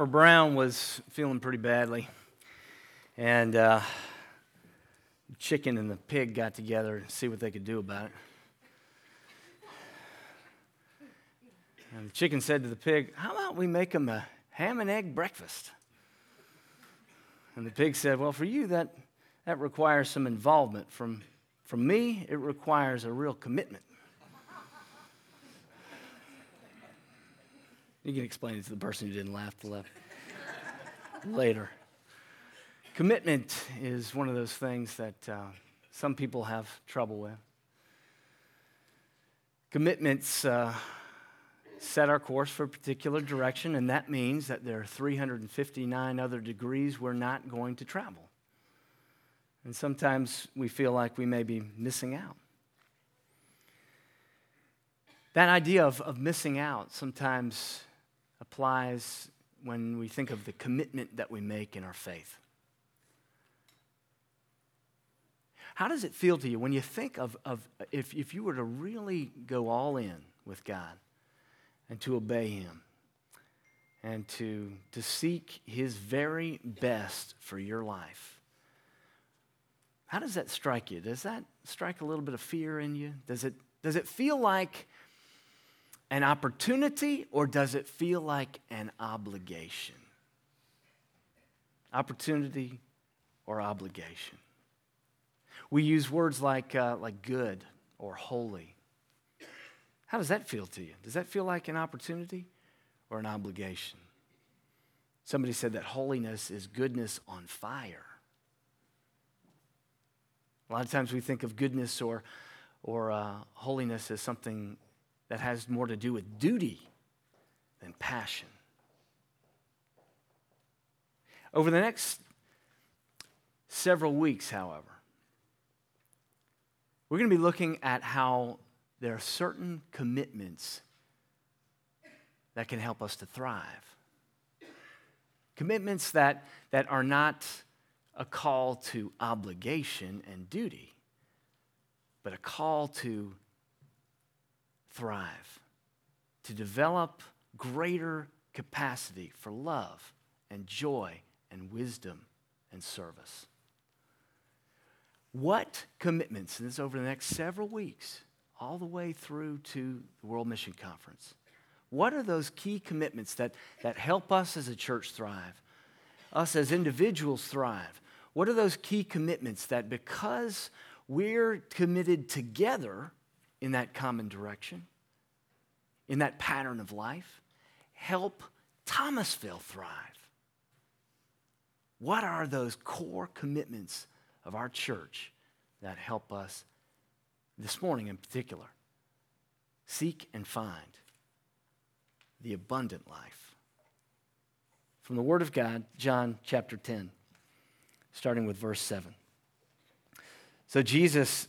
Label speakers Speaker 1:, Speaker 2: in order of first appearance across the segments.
Speaker 1: Farmer Brown was feeling pretty badly, and uh, the chicken and the pig got together to see what they could do about it. And the chicken said to the pig, How about we make him a ham and egg breakfast? And the pig said, Well, for you, that, that requires some involvement. From, from me, it requires a real commitment. You can explain it to the person who didn't laugh to left later. Commitment is one of those things that uh, some people have trouble with. Commitments uh, set our course for a particular direction, and that means that there are 359 other degrees we're not going to travel. And sometimes we feel like we may be missing out. That idea of, of missing out sometimes applies when we think of the commitment that we make in our faith. How does it feel to you when you think of, of if, if you were to really go all in with God and to obey Him and to, to seek His very best for your life? How does that strike you? Does that strike a little bit of fear in you? Does it, does it feel like an opportunity or does it feel like an obligation? Opportunity or obligation? We use words like, uh, like good or holy. How does that feel to you? Does that feel like an opportunity or an obligation? Somebody said that holiness is goodness on fire. A lot of times we think of goodness or, or uh, holiness as something that has more to do with duty than passion. Over the next several weeks, however, we're going to be looking at how there are certain commitments that can help us to thrive. Commitments that, that are not a call to obligation and duty, but a call to thrive, to develop greater capacity for love and joy and wisdom and service. What commitments, and this over the next several weeks, all the way through to the World Mission Conference, what are those key commitments that, that help us as a church thrive, us as individuals thrive? What are those key commitments that because we're committed together, in that common direction, in that pattern of life, help Thomasville thrive. What are those core commitments of our church that help us this morning in particular? Seek and find the abundant life. From the Word of God, John chapter 10, starting with verse 7. So Jesus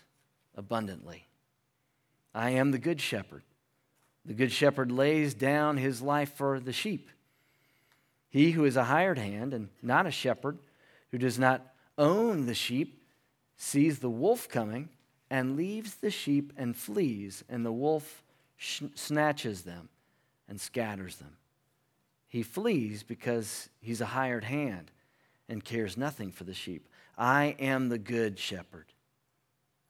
Speaker 1: abundantly. I am the good shepherd. The good shepherd lays down his life for the sheep. He who is a hired hand and not a shepherd, who does not own the sheep, sees the wolf coming and leaves the sheep and flees, and the wolf sh- snatches them and scatters them. He flees because he's a hired hand and cares nothing for the sheep. I am the good shepherd.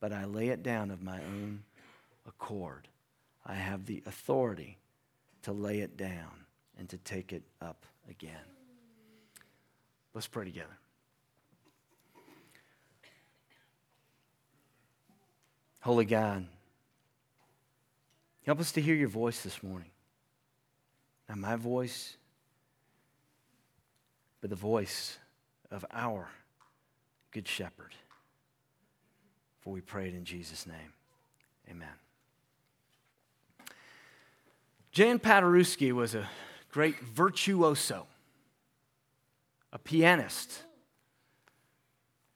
Speaker 1: but I lay it down of my own accord. I have the authority to lay it down and to take it up again. Let's pray together. Holy God, help us to hear your voice this morning. Not my voice, but the voice of our Good Shepherd. For we pray it in Jesus' name. Amen. Jan Paderewski was a great virtuoso, a pianist.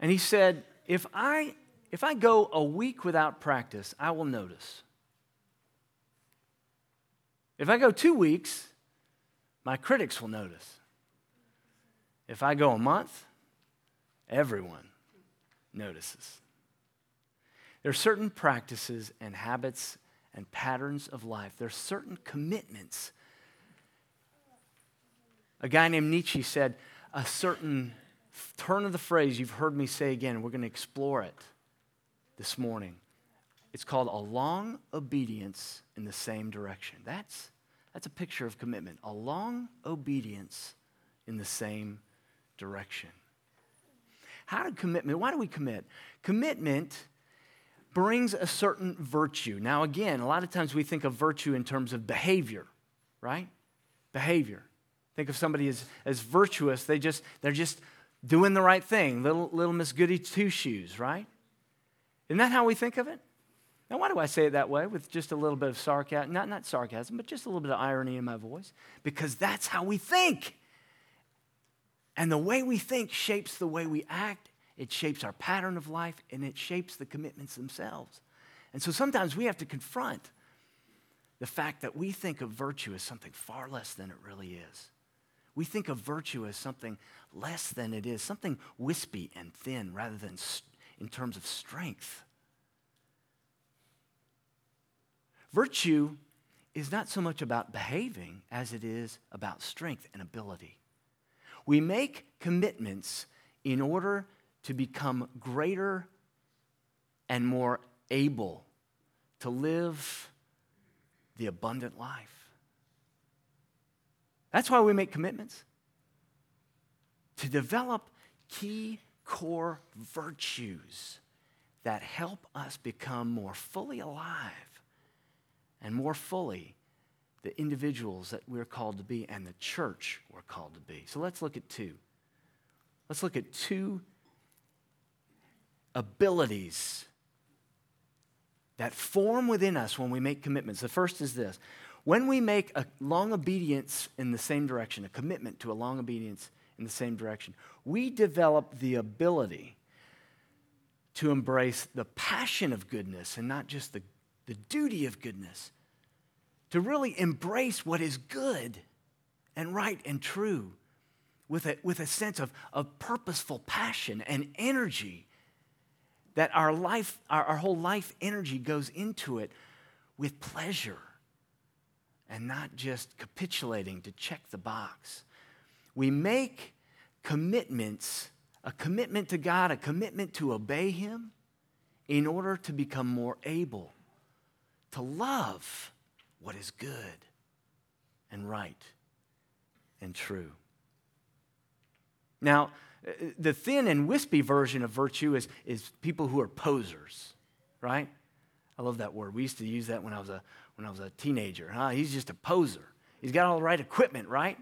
Speaker 1: And he said, if I, if I go a week without practice, I will notice. If I go two weeks, my critics will notice. If I go a month, everyone notices. There are certain practices and habits and patterns of life. there are certain commitments. A guy named Nietzsche said a certain turn of the phrase you've heard me say again, we're going to explore it this morning. It's called a long obedience in the same direction. That's, that's a picture of commitment. A long obedience in the same direction. How do commitment, why do we commit? Commitment brings a certain virtue. Now, again, a lot of times we think of virtue in terms of behavior, right? Behavior. Think of somebody as, as virtuous, they just, they're just doing the right thing, little, little Miss Goody Two Shoes, right? Isn't that how we think of it? Now, why do I say it that way with just a little bit of sarcasm? Not, not sarcasm, but just a little bit of irony in my voice. Because that's how we think. And the way we think shapes the way we act it shapes our pattern of life, and it shapes the commitments themselves. And so sometimes we have to confront the fact that we think of virtue as something far less than it really is. We think of virtue as something less than it is, something wispy and thin rather than in terms of strength. Virtue is not so much about behaving as it is about strength and ability. We make commitments in order to become greater and more able to live the abundant life. That's why we make commitments to develop key core virtues that help us become more fully alive and more fully the individuals that we're called to be and the church we're called to be. So let's look at two. Let's look at two abilities that form within us when we make commitments. The first is this when we make a long obedience in the same direction, a commitment to a long obedience in the same direction, we develop the ability to embrace the passion of goodness and not just the, the duty of goodness, to really embrace what is good and right and true with a, with a sense of, of purposeful passion and energy that our life, our, our whole life energy goes into it with pleasure and not just capitulating to check the box. We make commitments, a commitment to God, a commitment to obey Him, in order to become more able to love what is good and right and true. Now, Uh, the thin and wispy version of virtue is, is people who are posers, right? I love that word. We used to use that when I was a, when I was a teenager. Huh? He's just a poser. He's got all the right equipment, right?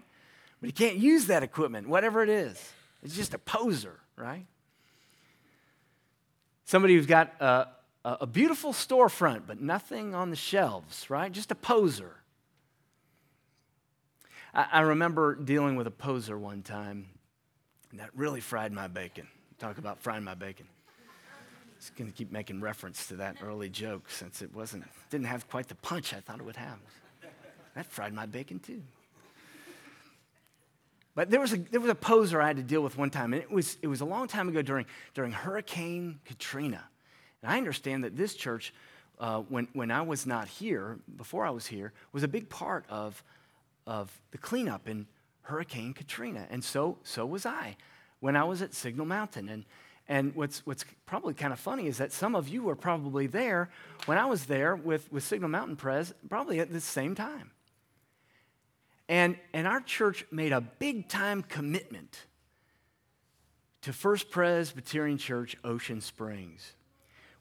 Speaker 1: But he can't use that equipment, whatever it is. It's just a poser, right? Somebody who's got a, a beautiful storefront, but nothing on the shelves, right? Just a poser. I, I remember dealing with a poser one time and that really fried my bacon. Talk about frying my bacon. Just to keep making reference to that early joke since it wasn't didn't have quite the punch I thought it would have. That fried my bacon too. But there was a there was a poser I had to deal with one time, and it was it was a long time ago during during Hurricane Katrina. And I understand that this church, uh, when when I was not here, before I was here, was a big part of of the cleanup in Hurricane Katrina. And so, so was I when I was at Signal Mountain. And, and what's, what's probably kind of funny is that some of you were probably there when I was there with, with Signal Mountain Pres, probably at the same time. And, and our church made a big time commitment to First Presbyterian Church, Ocean Springs.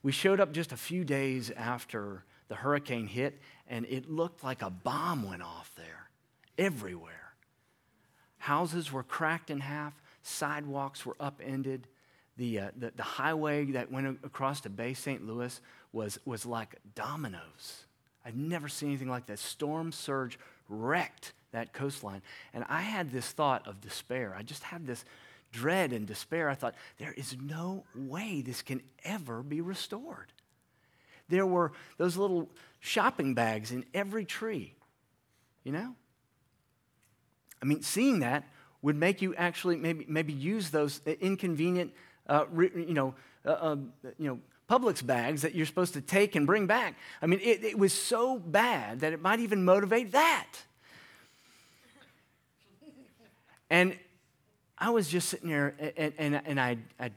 Speaker 1: We showed up just a few days after the hurricane hit, and it looked like a bomb went off there everywhere. Houses were cracked in half, sidewalks were upended. The, uh, the, the highway that went across to Bay St. Louis was, was like dominoes. I've never seen anything like that. Storm surge wrecked that coastline. And I had this thought of despair. I just had this dread and despair. I thought, there is no way this can ever be restored. There were those little shopping bags in every tree, you know? I mean, seeing that would make you actually maybe, maybe use those inconvenient, uh, you know, uh, uh, you know, Publix bags that you're supposed to take and bring back. I mean, it, it was so bad that it might even motivate that. And I was just sitting there, and, and, and I'd, I'd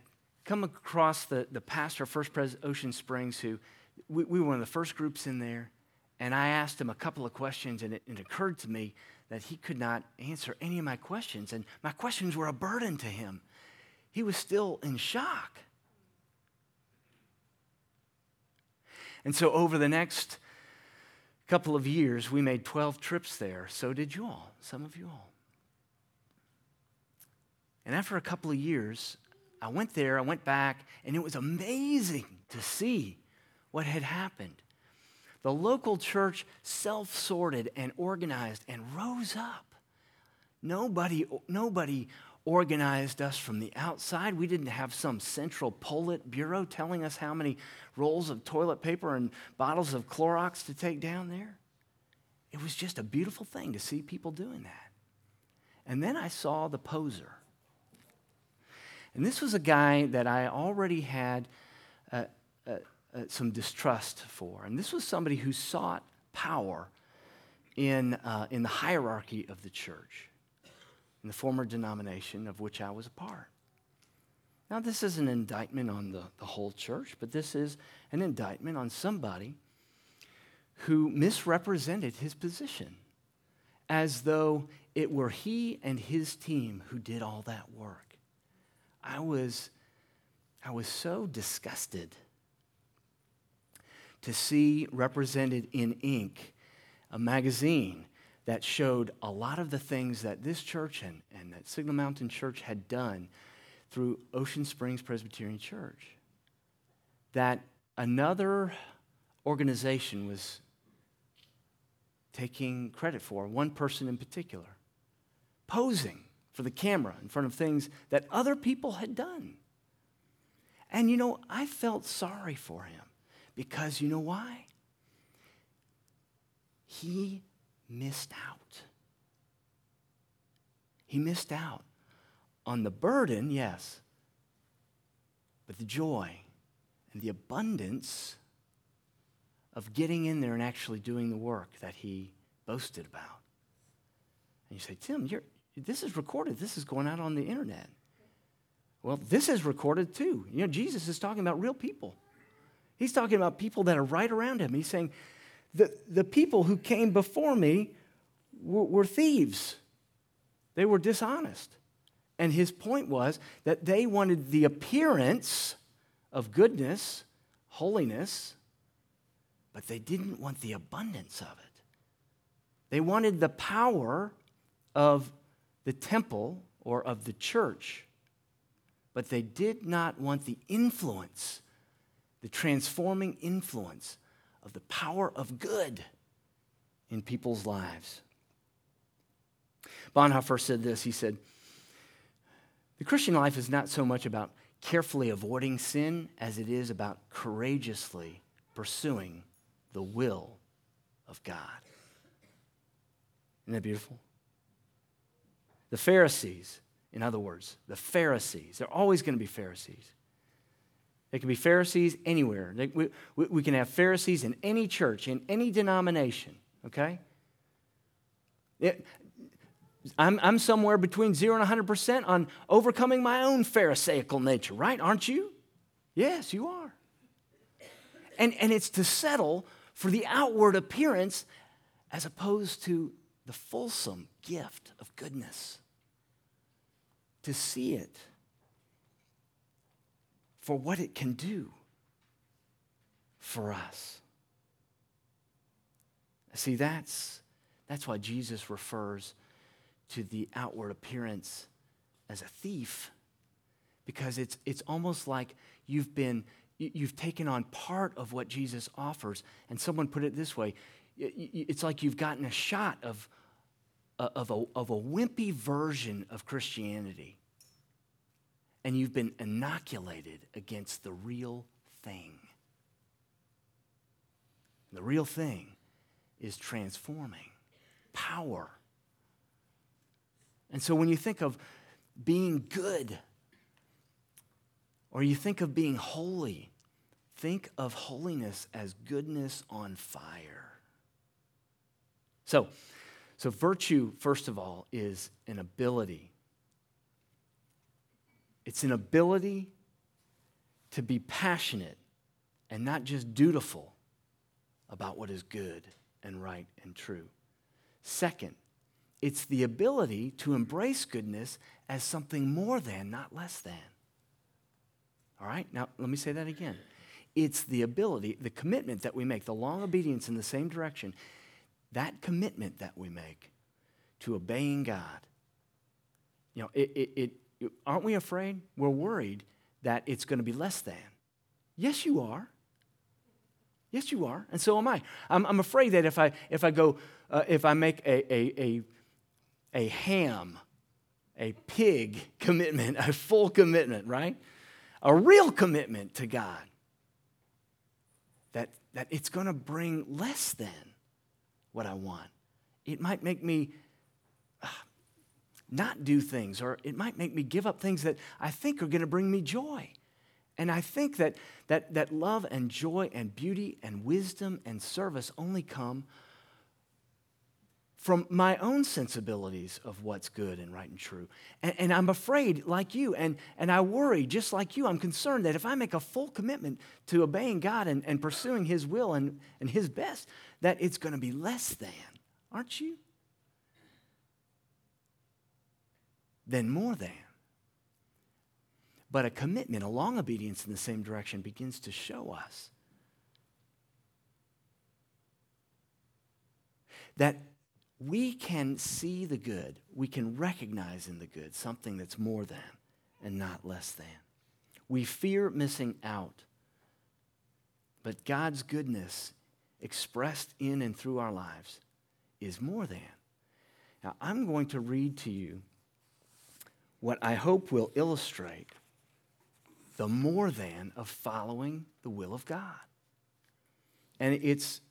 Speaker 1: come across the, the pastor of First Pres Ocean Springs, who we, we, were one of the first groups in there, and I asked him a couple of questions, and it, it occurred to me that he could not answer any of my questions, and my questions were a burden to him. He was still in shock. And so, over the next couple of years, we made 12 trips there. So did you all, some of you all. And after a couple of years, I went there, I went back, and it was amazing to see what had happened. The local church self sorted and organized and rose up. Nobody, nobody organized us from the outside. We didn't have some central Politburo telling us how many rolls of toilet paper and bottles of Clorox to take down there. It was just a beautiful thing to see people doing that. And then I saw the poser. And this was a guy that I already had uh, uh, uh, some distrust for. And this was somebody who sought power in, uh, in the hierarchy of the church, in the former denomination of which I was a part. Now, this is an indictment on the, the whole church, but this is an indictment on somebody who misrepresented his position as though it were he and his team who did all that work. I was, I was so disgusted to see represented in ink a magazine that showed a lot of the things that this church and, and that Signal Mountain Church had done through Ocean Springs Presbyterian Church. That another organization was taking credit for, one person in particular, posing for the camera in front of things that other people had done. And you know, I felt sorry for him because you know why? He missed out. He missed out on the burden, yes, but the joy and the abundance of getting in there and actually doing the work that he boasted about. And you say, Tim, this is recorded. This is going out on the internet. Well, this is recorded too. You know, Jesus is talking about real people. He's talking about people that are right around him. He's saying, the, the people who came before me were, were thieves, they were dishonest. And his point was that they wanted the appearance of goodness, holiness, but they didn't want the abundance of it. They wanted the power of the temple or of the church, but they did not want the influence, the transforming influence of the power of good in people's lives. Bonhoeffer said this he said, The Christian life is not so much about carefully avoiding sin as it is about courageously pursuing the will of God. Isn't that beautiful? The Pharisees, in other words, the Pharisees, they're always going to be Pharisees. They can be Pharisees anywhere. We, we can have Pharisees in any church, in any denomination, okay? It, I'm, I'm somewhere between 0 and 100% on overcoming my own Pharisaical nature, right? Aren't you? Yes, you are. And, and it's to settle for the outward appearance as opposed to the fulsome gift of goodness, to see it for what it can do for us. See, that's, that's why Jesus refers to the outward appearance as a thief, because it's, it's almost like you've been you've taken on part of what Jesus offers. And someone put it this way it's like you've gotten a shot of, uh, of, a, of a wimpy version of Christianity, and you've been inoculated against the real thing. The real thing is transforming power. And so when you think of being good, or you think of being holy, think of holiness as goodness on fire. So, so virtue, first of all, is an ability. It's an ability to be passionate and not just dutiful about what is good and right and true. Second, it's the ability to embrace goodness as something more than, not less than. All right, now let me say that again. It's the ability, the commitment that we make, the long obedience in the same direction, that commitment that we make to obeying God. You know, it, it, it, aren't we afraid? We're worried that it's going to be less than. Yes, you are. Yes, you are, and so am I. I'm, I'm afraid that if I if I go uh, if I make a, a, a a ham, a pig commitment, a full commitment, right? A real commitment to God, that, that it's going to bring less than what I want. It might make me not do things, or it might make me give up things that I think are going to bring me joy. And I think that, that, that love and joy and beauty and wisdom and service only come from my own sensibilities of what's good and right and true. And, and, I'm afraid, like you, and, and I worry, just like you, I'm concerned that if I make a full commitment to obeying God and, and pursuing His will and, and His best, that it's going to be less than, aren't you? Than more than. But a commitment, a long obedience in the same direction begins to show us that we can see the good. We can recognize in the good something that's more than and not less than. We fear missing out. But God's goodness expressed in and through our lives is more than. Now, I'm going to read to you what I hope will illustrate the more than of following the will of God. And it's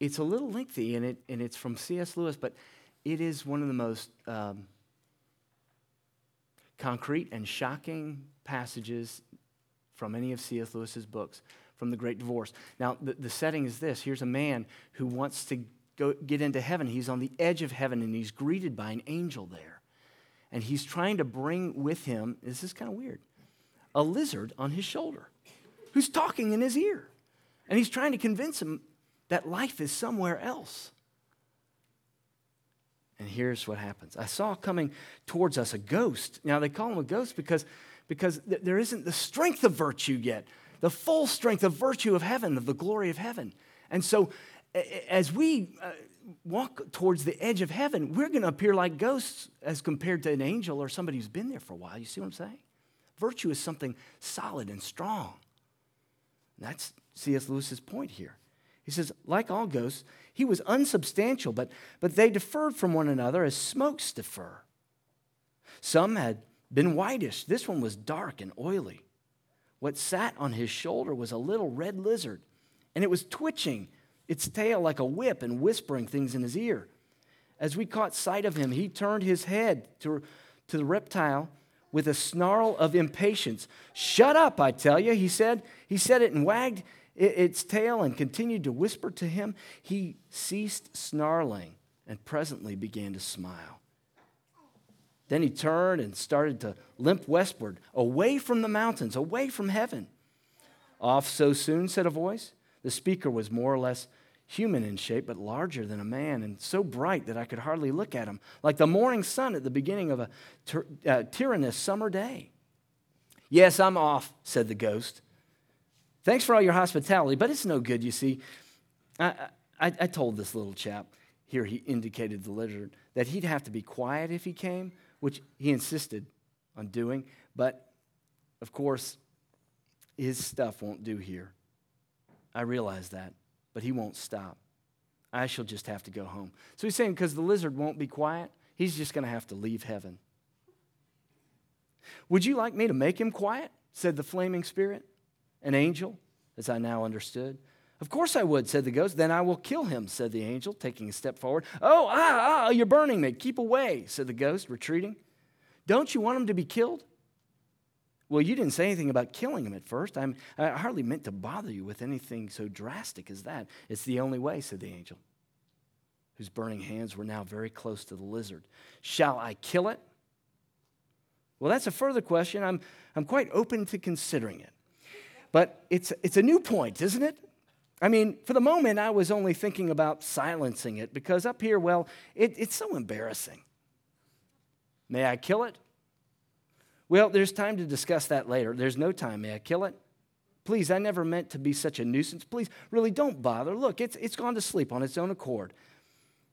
Speaker 1: it's a little lengthy and, it, and it's from C.S. Lewis, but it is one of the most um, concrete and shocking passages from any of C.S. Lewis's books from The Great Divorce. Now, the, the setting is this here's a man who wants to go, get into heaven. He's on the edge of heaven and he's greeted by an angel there. And he's trying to bring with him, this is kind of weird, a lizard on his shoulder who's talking in his ear. And he's trying to convince him that life is somewhere else. And here's what happens I saw coming towards us a ghost. Now, they call him a ghost because, because th- there isn't the strength of virtue yet, the full strength of virtue of heaven, of the glory of heaven. And so, as we uh, walk towards the edge of heaven, we're going to appear like ghosts as compared to an angel or somebody who's been there for a while. You see what I'm saying? Virtue is something solid and strong. And that's C.S. Lewis's point here. He says, like all ghosts, he was unsubstantial, but, but they differed from one another as smokes differ. Some had been whitish. This one was dark and oily. What sat on his shoulder was a little red lizard, and it was twitching its tail like a whip and whispering things in his ear. As we caught sight of him, he turned his head to, to the reptile with a snarl of impatience. Shut up, I tell you, he said. He said it and wagged its tail and continued to whisper to him, he ceased snarling and presently began to smile. Then he turned and started to limp westward, away from the mountains, away from heaven. Off so soon, said a voice. The speaker was more or less human in shape, but larger than a man, and so bright that I could hardly look at him, like the morning sun at the beginning of a uh, tyrannous summer day. Yes, I'm off, said the ghost. Thanks for all your hospitality, but it's no good, you see. I, I, I told this little chap, here he indicated the lizard, that he'd have to be quiet if he came, which he insisted on doing, but of course, his stuff won't do here. I realize that but he won't stop. I shall just have to go home. So he's saying because the lizard won't be quiet, he's just going to have to leave heaven. Would you like me to make him quiet? said the flaming spirit, an angel, as I now understood. Of course I would, said the ghost. Then I will kill him, said the angel, taking a step forward. Oh, ah, ah, you're burning me. Keep away, said the ghost, retreating. Don't you want him to be killed? Well, you didn't say anything about killing him at first. I'm, I hardly meant to bother you with anything so drastic as that. It's the only way, said the angel, whose burning hands were now very close to the lizard. Shall I kill it? Well, that's a further question. I'm, I'm quite open to considering it. But it's, it's a new point, isn't it? I mean, for the moment, I was only thinking about silencing it because up here, well, it, it's so embarrassing. May I kill it? Well, there's time to discuss that later. There's no time. May I kill it? Please, I never meant to be such a nuisance. Please, really don't bother. Look, it's, it's gone to sleep on its own accord.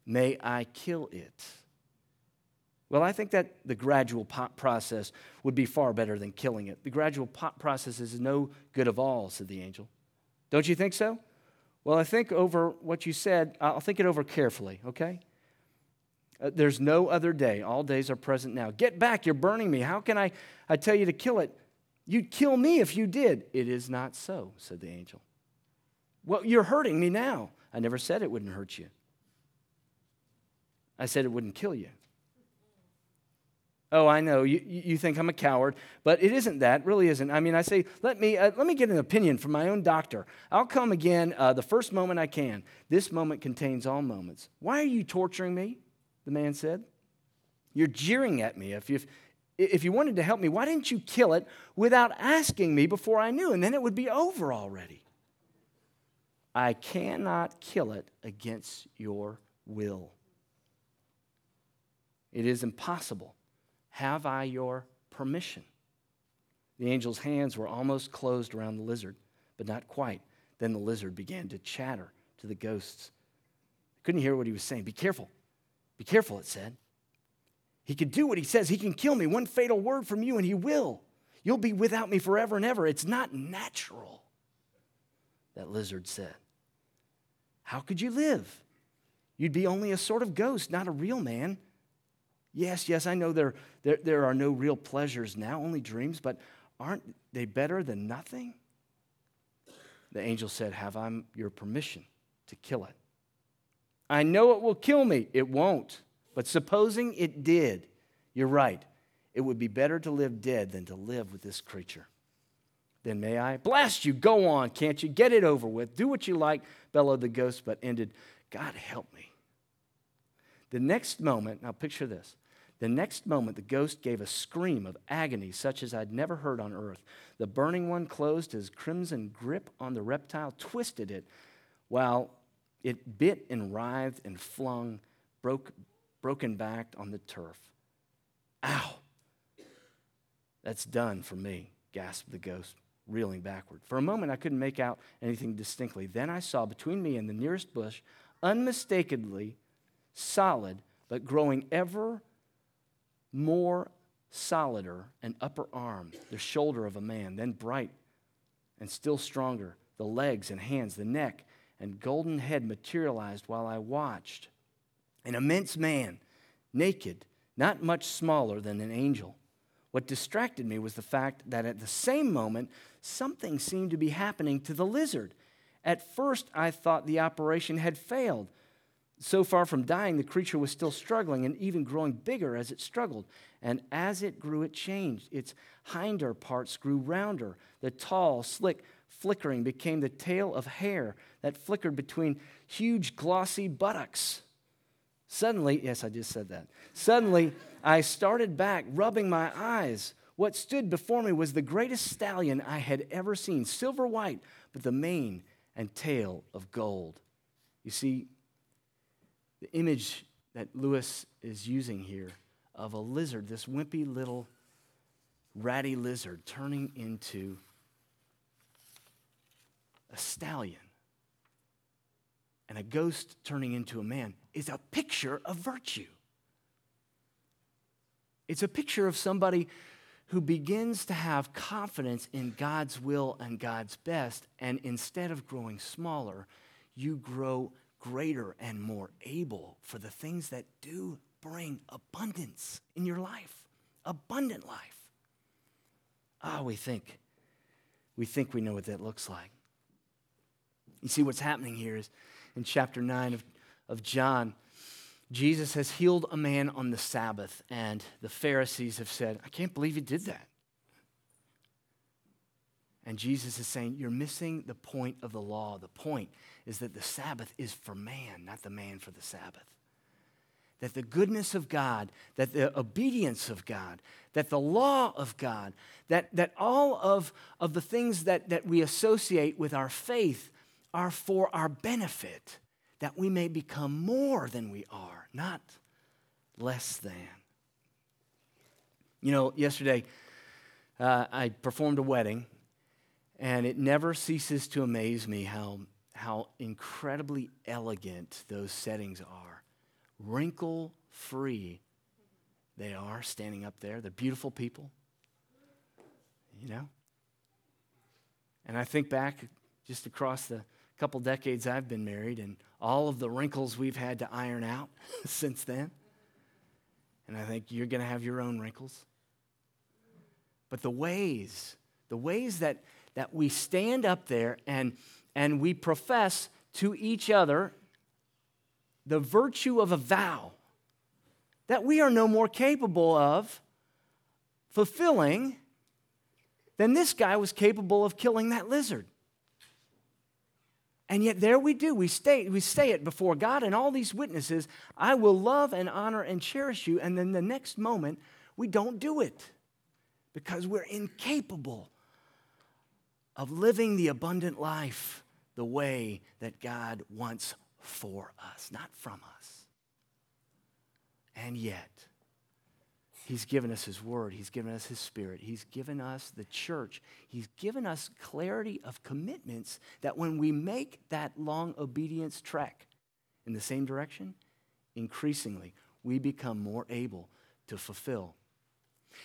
Speaker 1: May I kill it? Well, I think that the gradual pop process would be far better than killing it. The gradual pop process is no good of all, said the angel. Don't you think so? Well, I think over what you said, I'll think it over carefully, okay? Uh, there's no other day. All days are present now. Get back, you're burning me. How can I, I tell you to kill it? You'd kill me if you did. It is not so, said the angel. Well, you're hurting me now. I never said it wouldn't hurt you. I said it wouldn't kill you. Oh, I know. You, you think I'm a coward, but it isn't that. really isn't. I mean, I say, let me, uh, let me get an opinion from my own doctor. I'll come again uh, the first moment I can. This moment contains all moments. Why are you torturing me? The man said. You're jeering at me. If you, if you wanted to help me, why didn't you kill it without asking me before I knew? And then it would be over already. I cannot kill it against your will. It is impossible. Have I your permission? The angel's hands were almost closed around the lizard, but not quite. Then the lizard began to chatter to the ghosts. couldn't hear what he was saying. Be careful. Be careful, it said. He can do what he says. He can kill me. One fatal word from you, and he will. You'll be without me forever and ever. It's not natural, that lizard said. How could you live? You'd be only a sort of ghost, not a real man. Yes, yes, I know there, there, there are no real pleasures now, only dreams, but aren't they better than nothing? The angel said, Have I your permission to kill it? I know it will kill me. It won't. But supposing it did, you're right. It would be better to live dead than to live with this creature. Then may I? Blast you. Go on, can't you? Get it over with. Do what you like, bellowed the ghost, but ended, God help me. The next moment, now picture this. The next moment, the ghost gave a scream of agony such as I'd never heard on earth. The burning one closed his crimson grip on the reptile, twisted it, while it bit and writhed and flung, broke, broken backed on the turf. Ow! That's done for me, gasped the ghost, reeling backward. For a moment, I couldn't make out anything distinctly. Then I saw between me and the nearest bush, unmistakably solid, but growing ever more solider, an upper arm, the shoulder of a man, then bright and still stronger, the legs and hands, the neck, and golden head materialized while I watched. An immense man, naked, not much smaller than an angel. What distracted me was the fact that at the same moment, something seemed to be happening to the lizard. At first, I thought the operation had failed. So far from dying, the creature was still struggling and even growing bigger as it struggled. And as it grew, it changed. Its hinder parts grew rounder. The tall, slick, flickering became the tail of hair that flickered between huge, glossy buttocks. Suddenly, yes, I just said that. Suddenly, I started back, rubbing my eyes. What stood before me was the greatest stallion I had ever seen, silver white, but the mane and tail of gold. You see, the image that Lewis is using here of a lizard, this wimpy little ratty lizard turning into a stallion and a ghost turning into a man is a picture of virtue. It's a picture of somebody who begins to have confidence in God's will and God's best, and instead of growing smaller, you grow greater and more able for the things that do bring abundance in your life, abundant life. Ah, we think, we think we know what that looks like. You see, what's happening here is in chapter 9 of, of John, Jesus has healed a man on the Sabbath, and the Pharisees have said, I can't believe he did that. And Jesus is saying, You're missing the point of the law. The point is that the Sabbath is for man, not the man for the Sabbath. That the goodness of God, that the obedience of God, that the law of God, that, that all of, of the things that, that we associate with our faith are for our benefit, that we may become more than we are, not less than. You know, yesterday uh, I performed a wedding, and it never ceases to amaze me how, how incredibly elegant those settings are. Wrinkle free, they are standing up there. They're beautiful people, you know? And I think back just across the couple decades I've been married and all of the wrinkles we've had to iron out since then. And I think you're going to have your own wrinkles. But the ways, the ways that, that we stand up there and, and we profess to each other the virtue of a vow that we are no more capable of fulfilling than this guy was capable of killing that lizard. And yet there we do. We stay, we say it before God and all these witnesses, I will love and honor and cherish you. And then the next moment, we don't do it because we're incapable of living the abundant life the way that God wants for us, not from us. And yet, He's given us His Word. He's given us His Spirit. He's given us the church. He's given us clarity of commitments that when we make that long obedience trek in the same direction, increasingly we become more able to fulfill.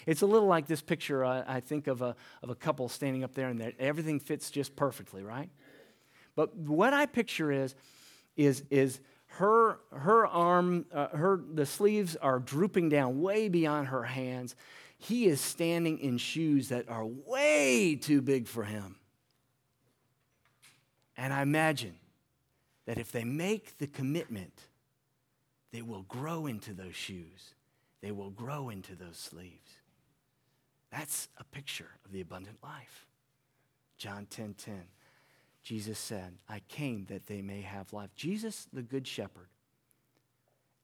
Speaker 1: It's a little like this picture uh, I think of a, of a couple standing up there and everything fits just perfectly, right? But what I picture is, is, is her, her arm, uh, her, the sleeves are drooping down way beyond her hands. He is standing in shoes that are way too big for him. And I imagine that if they make the commitment, they will grow into those shoes. They will grow into those sleeves. That's a picture of the abundant life. John 10 10. Jesus said, I came that they may have life. Jesus, the Good Shepherd,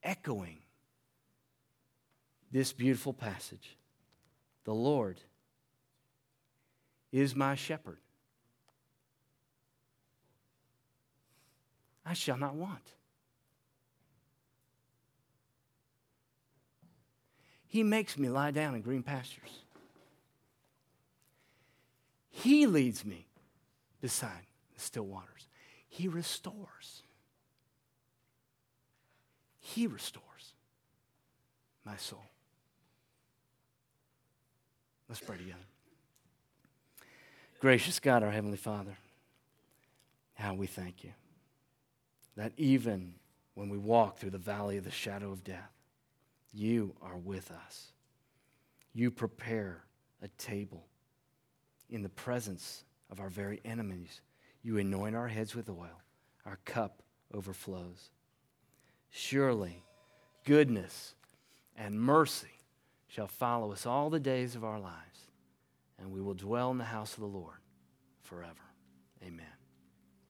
Speaker 1: echoing this beautiful passage The Lord is my shepherd. I shall not want. He makes me lie down in green pastures. He leads me beside still waters. He restores. He restores my soul. Let's pray together. Gracious God, our Heavenly Father, how we thank you that even when we walk through the valley of the shadow of death, you are with us. You prepare a table in the presence of our very enemies. You anoint our heads with oil, our cup overflows. Surely, goodness and mercy shall follow us all the days of our lives, and we will dwell in the house of the Lord forever. Amen.